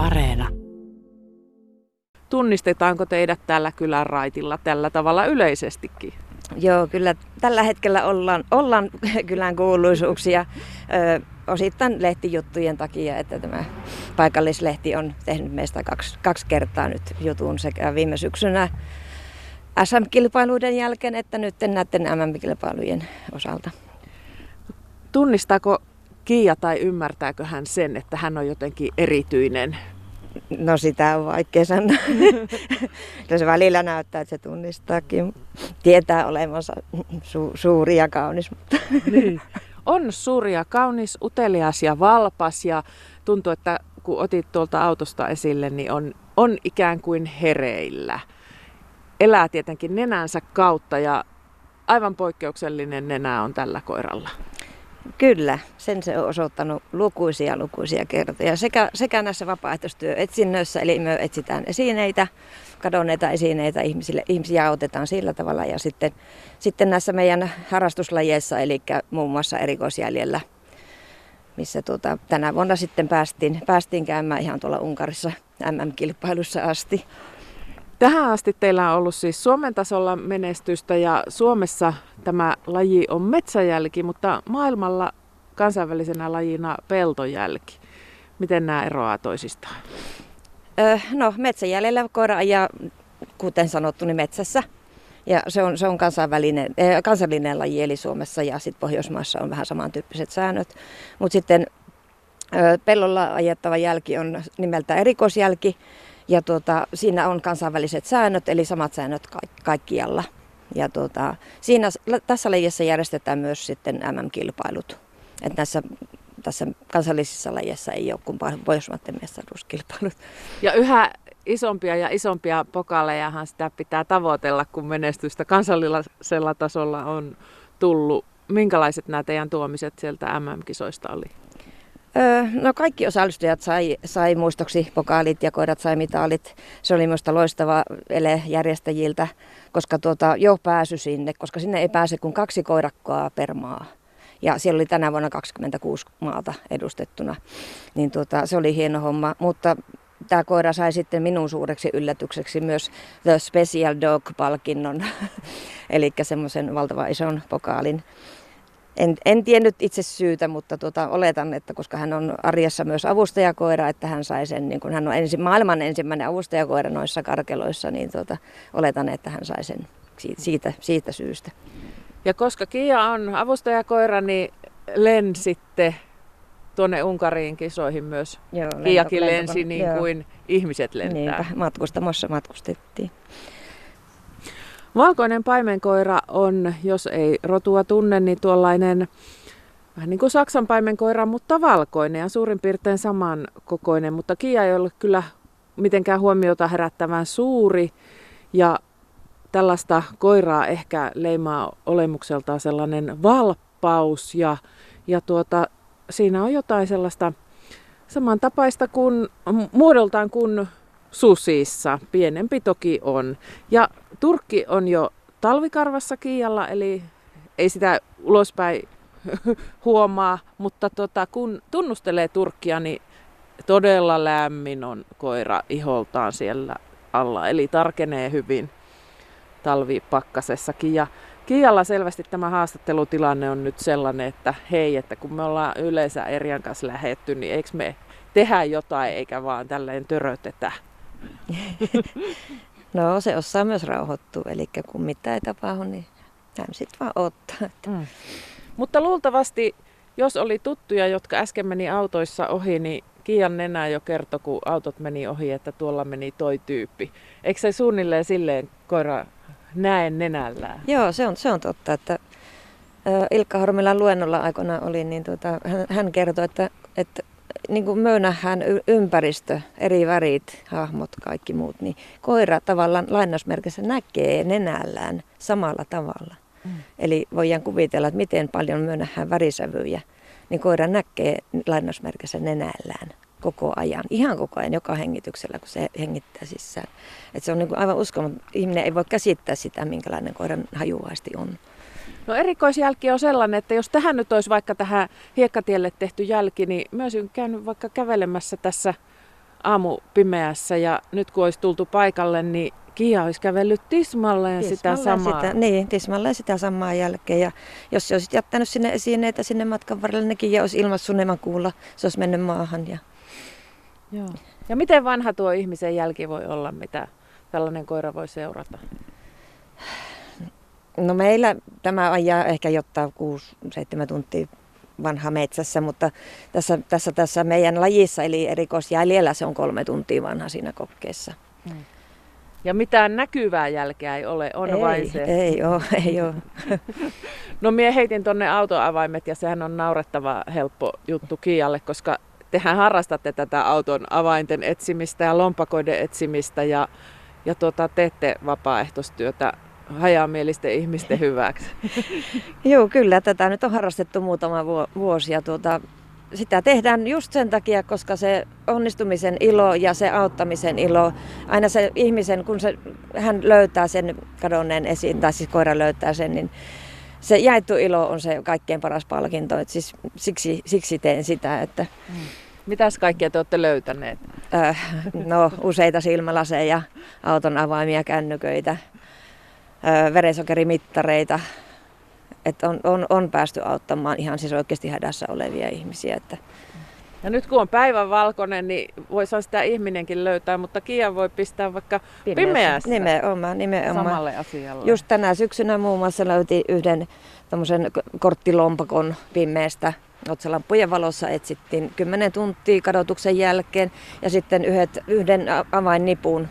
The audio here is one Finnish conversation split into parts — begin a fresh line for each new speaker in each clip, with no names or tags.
Areena. Tunnistetaanko teidät tällä kylän raitilla tällä tavalla yleisestikin?
Joo, kyllä tällä hetkellä ollaan, ollaan kylän kuuluisuuksia. Ö, osittain lehtijuttujen takia, että tämä paikallislehti on tehnyt meistä kaksi, kaksi kertaa nyt jutun sekä viime syksynä SM-kilpailuiden jälkeen että nyt näiden MM-kilpailujen osalta.
Tunnistaako Kiia tai ymmärtääkö hän sen, että hän on jotenkin erityinen?
No sitä on vaikea sanoa. se välillä näyttää, että se tunnistaakin. Tietää olevansa su- suuri ja kaunis. Mutta
niin. On suuri ja kaunis, utelias ja valpas ja tuntuu, että kun otit tuolta autosta esille, niin on, on ikään kuin hereillä. Elää tietenkin nenänsä kautta ja aivan poikkeuksellinen nenä on tällä koiralla.
Kyllä, sen se on osoittanut lukuisia lukuisia kertoja. Sekä, sekä näissä vapaaehtoistyöetsinnöissä, eli me etsitään esineitä, kadonneita esineitä ihmisille, ihmisiä autetaan sillä tavalla. Ja sitten, sitten näissä meidän harrastuslajeissa, eli muun muassa erikoisjäljellä, missä tuota, tänä vuonna sitten päästiin, päästiin käymään ihan tuolla Unkarissa MM-kilpailussa asti.
Tähän asti teillä on ollut siis Suomen tasolla menestystä ja Suomessa tämä laji on metsäjälki, mutta maailmalla kansainvälisenä lajina peltojälki. Miten nämä eroaa toisistaan?
No metsäjäljellä koira ajaa, kuten sanottu, niin metsässä. Ja se on, se on kansainvälinen, äh, kansallinen laji, eli Suomessa ja sitten Pohjoismaissa on vähän samantyyppiset säännöt. Mutta sitten pellolla ajettava jälki on nimeltä erikoisjälki, ja tuota, siinä on kansainväliset säännöt, eli samat säännöt ka- kaikkialla. Ja tuota, siinä, tässä lajissa järjestetään myös sitten MM-kilpailut. Et näissä, tässä kansallisissa lajeissa ei ole kuin Pohjoismaiden mestaruuskilpailut.
Ja yhä isompia ja isompia pokalejahan sitä pitää tavoitella, kun menestystä kansallisella tasolla on tullut. Minkälaiset nämä teidän tuomiset sieltä MM-kisoista oli?
No kaikki osallistujat sai, sai muistoksi pokaalit ja koirat sai mitalit. Se oli minusta loistava ele järjestäjiltä, koska tuota, jo pääsy sinne, koska sinne ei pääse kuin kaksi koirakkoa per maa. Ja siellä oli tänä vuonna 26 maata edustettuna. Niin tuota, se oli hieno homma, mutta tämä koira sai sitten minun suureksi yllätykseksi myös The Special Dog-palkinnon, eli semmoisen valtavan ison pokaalin. En, en tiennyt itse syytä, mutta tuota, oletan, että koska hän on arjessa myös avustajakoira, että hän sai sen, niin kun hän on ensi, maailman ensimmäinen avustajakoira noissa karkeloissa, niin tuota, oletan, että hän sai sen siitä, siitä syystä.
Ja koska Kia on avustajakoira, niin lensitte tuonne Unkariin kisoihin myös. Joo, Kiakin lensi niin joo. kuin ihmiset lentää. Niinpä,
matkustamossa matkustettiin.
Valkoinen paimenkoira on, jos ei rotua tunne, niin tuollainen vähän niin kuin Saksan paimenkoira, mutta valkoinen ja suurin piirtein saman kokoinen. Mutta Kia ei ole kyllä mitenkään huomiota herättävän suuri ja tällaista koiraa ehkä leimaa olemukseltaan sellainen valppaus ja, ja tuota, siinä on jotain sellaista samantapaista kuin muodoltaan kuin susissa. Pienempi toki on. Ja Turkki on jo talvikarvassa Kiialla, eli ei sitä ulospäin huomaa, mutta tota, kun tunnustelee Turkkia, niin todella lämmin on koira iholtaan siellä alla, eli tarkenee hyvin talvipakkasessakin. Ja Kialla selvästi tämä haastattelutilanne on nyt sellainen, että hei, että kun me ollaan yleensä Erjan kanssa lähetty, niin eikö me tehdä jotain eikä vaan tälleen törötetä.
no se osaa myös rauhoittua, eli kun mitään ei tapahdu, niin hän sitten vaan ottaa. Mm.
Mutta luultavasti, jos oli tuttuja, jotka äsken meni autoissa ohi, niin Kiian nenä jo kertoi, kun autot meni ohi, että tuolla meni toi tyyppi. Eikö se suunnilleen silleen koira näen nenällään?
Joo, se on, se on totta, että Ilkka Hormilan luennolla aikana oli, niin tuota, hän, hän kertoi, että, että niin kuin me nähdään ympäristö, eri värit, hahmot, kaikki muut, niin koira tavallaan lainausmerkissä näkee nenällään samalla tavalla. Mm. Eli voidaan kuvitella, että miten paljon me nähdään värisävyjä, niin koira näkee lainausmerkissä nenällään koko ajan, ihan koko ajan, joka hengityksellä, kun se hengittää sisään. Et se on niin kuin aivan uskomaton. Ihminen ei voi käsittää sitä, minkälainen koiran hajuaisti on.
No erikoisjälki on sellainen, että jos tähän nyt olisi vaikka tähän hiekkatielle tehty jälki, niin myös olen käynyt vaikka kävelemässä tässä aamu pimeässä ja nyt kun olisi tultu paikalle, niin Kia olisi kävellyt tismalleen, tismalleen sitä samaa.
Sitä, niin, tismalleen sitä samaa jälkeen. Ja jos olisit jättänyt sinne esineitä sinne matkan varrelle, ne Kia olisi ilmassut kuulla, se olisi mennyt maahan. Ja...
Joo. ja miten vanha tuo ihmisen jälki voi olla, mitä tällainen koira voi seurata?
No meillä tämä ajaa ehkä jotta 6-7 tuntia vanha metsässä, mutta tässä, tässä, tässä meidän lajissa eli erikoisjäljellä se on kolme tuntia vanha siinä kokkeessa. Hmm.
Ja mitään näkyvää jälkeä ei ole, on
ei,
vain se.
Ei ole, ei ole.
no minä heitin tuonne autoavaimet ja sehän on naurettava helppo juttu Kialle, koska tehän harrastatte tätä auton avainten etsimistä ja lompakoiden etsimistä ja, ja tuota, teette vapaaehtoistyötä hajamielisten ihmisten hyväksi.
Joo, kyllä. Tätä nyt on harrastettu muutama vuosi ja tuota, sitä tehdään just sen takia, koska se onnistumisen ilo ja se auttamisen ilo, aina se ihmisen, kun se, hän löytää sen kadonneen esiin, tai siis koira löytää sen, niin se jaettu ilo on se kaikkein paras palkinto. Et siis siksi, siksi teen sitä. Että... Mm.
Mitäs kaikkea te olette löytäneet?
Äh, no useita silmälaseja, auton avaimia, kännyköitä, verensokerimittareita, että on, on, on päästy auttamaan ihan siis oikeasti hädässä olevia ihmisiä. Että.
Ja nyt kun on päivän valkoinen, niin voisi sitä ihminenkin löytää, mutta Kia voi pistää vaikka pimeässä. pimeässä.
Nimenomaan, nimenomaan.
Samalle asialle.
Just tänä syksynä muun muassa löytiin yhden korttilompakon pimeästä otsalampujen valossa etsittiin 10 tuntia kadotuksen jälkeen ja sitten yhdet, yhden avainnipun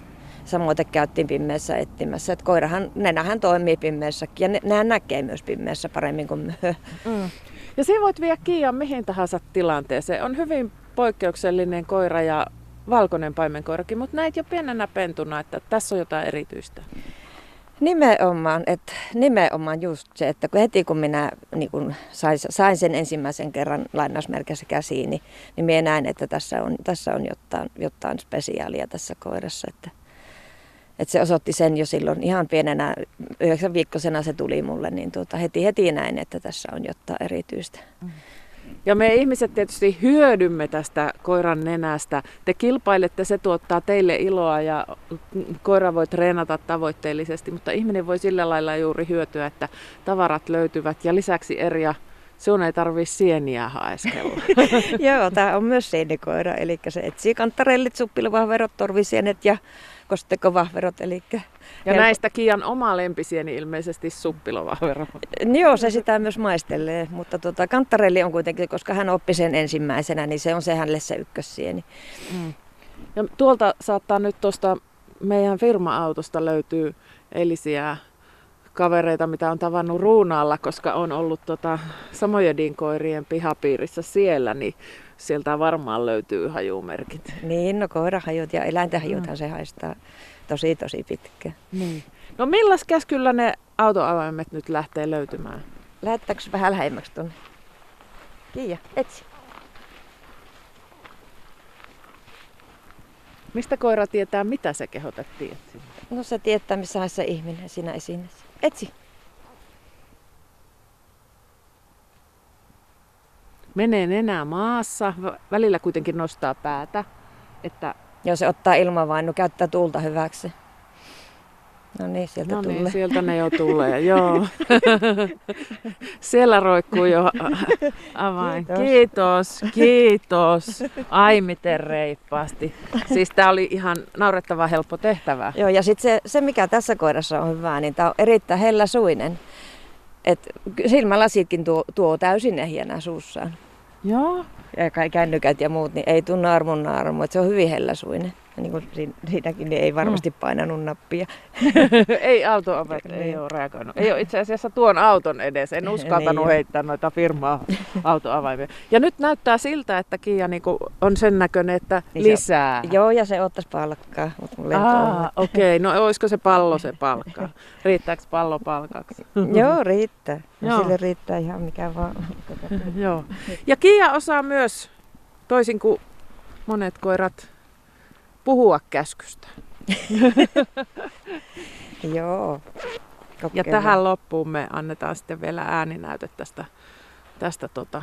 Samoin käyttiin pimeässä etsimässä. Että koirahan, nenähän toimii pimeässäkin ja ne, nehän näkee myös pimeässä paremmin kuin myö. Mm.
Ja siinä voit viedä Kiian mihin tahansa tilanteeseen. On hyvin poikkeuksellinen koira ja valkoinen paimenkoirakin, mutta näit jo pienenä pentuna, että tässä on jotain erityistä.
Nimenomaan, että nimenomaan just se, että kun heti kun minä niin kun sain, sain sen ensimmäisen kerran lainausmerkissä käsiin, niin, niin minä näin, että tässä on, tässä on jotain, jotain spesiaalia tässä koirassa. Että että se osoitti sen jo silloin ihan pienenä, yhdeksän viikkosena se tuli mulle, niin tuota, heti, heti näin, että tässä on jotain erityistä.
Ja me ihmiset tietysti hyödymme tästä koiran nenästä. Te kilpailette, se tuottaa teille iloa ja koira voi treenata tavoitteellisesti, mutta ihminen voi sillä lailla juuri hyötyä, että tavarat löytyvät ja lisäksi eri Sinun ei tarvitse sieniä haeskella.
Joo, tämä on myös sienikoira, eli se etsii kantarellit, suppiluvahverot, torvisienet ja kostekovahverot. Eli
ja helpo... näistä Kian oma lempisieni ilmeisesti suppilovahvero.
Joo, se sitä myös maistelee, mutta tota, kantarelli on kuitenkin, koska hän oppi sen ensimmäisenä, niin se on se hänelle se ykkössieni. Mm.
Ja tuolta saattaa nyt tuosta meidän firma-autosta löytyy eilisiä kavereita, mitä on tavannut Ruunaalla, koska on ollut tota, samojen koirien pihapiirissä siellä, niin sieltä varmaan löytyy hajumerkit.
Niin, no koirahajut ja eläintenhajuthan mm. se haistaa tosi tosi pitkä.
Niin. No millas käskyllä ne autoavaimet nyt lähtee löytymään?
Lähettääkö vähän lähemmäksi tuonne? Kiia, etsi.
Mistä koira tietää, mitä se kehotettiin etsimään?
No se tietää, missä on se ihminen siinä esineessä. Etsi.
Menee enää maassa, välillä kuitenkin nostaa päätä. Että...
Joo, se ottaa ilmavainu, käyttää tuulta hyväksi. No niin, sieltä no niin, tulee.
sieltä ne jo tulee, joo. Siellä roikkuu jo avain. Kiitos, kiitos. kiitos. Ai miten reippaasti. Siis tämä oli ihan naurettava helppo tehtävä.
Joo, ja sitten se, se, mikä tässä koirassa on hyvää, niin tämä on erittäin helläsuinen. Et silmälasitkin tuo, tuo täysin ehjänä suussaan.
Joo.
Ja kännykät ja muut, niin ei tunne armon armo. Se on hyvin helläsuinen niin kuin siinäkin niin ei varmasti painanut nappia.
ei autoovet, ei niin. ole reagoinut. Ei ole itse asiassa tuon auton edes. En uskaltanut niin heittää noita firmaa autoavaimia. Ja nyt näyttää siltä, että Kia niin on sen näköinen, että niin lisää.
Se, joo, ja se ottaisi palkkaa. Mutta
okei. Okay. No olisiko se pallo se palkka? Riittääkö pallo palkaksi?
joo, riittää. Joo. Sille riittää ihan mikä vaan.
joo. Ja Kia osaa myös, toisin kuin monet koirat, puhua käskystä.
Joo.
Kokeilla. Ja tähän loppuun me annetaan sitten vielä ääninäyte tästä, tästä tota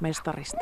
mestarista.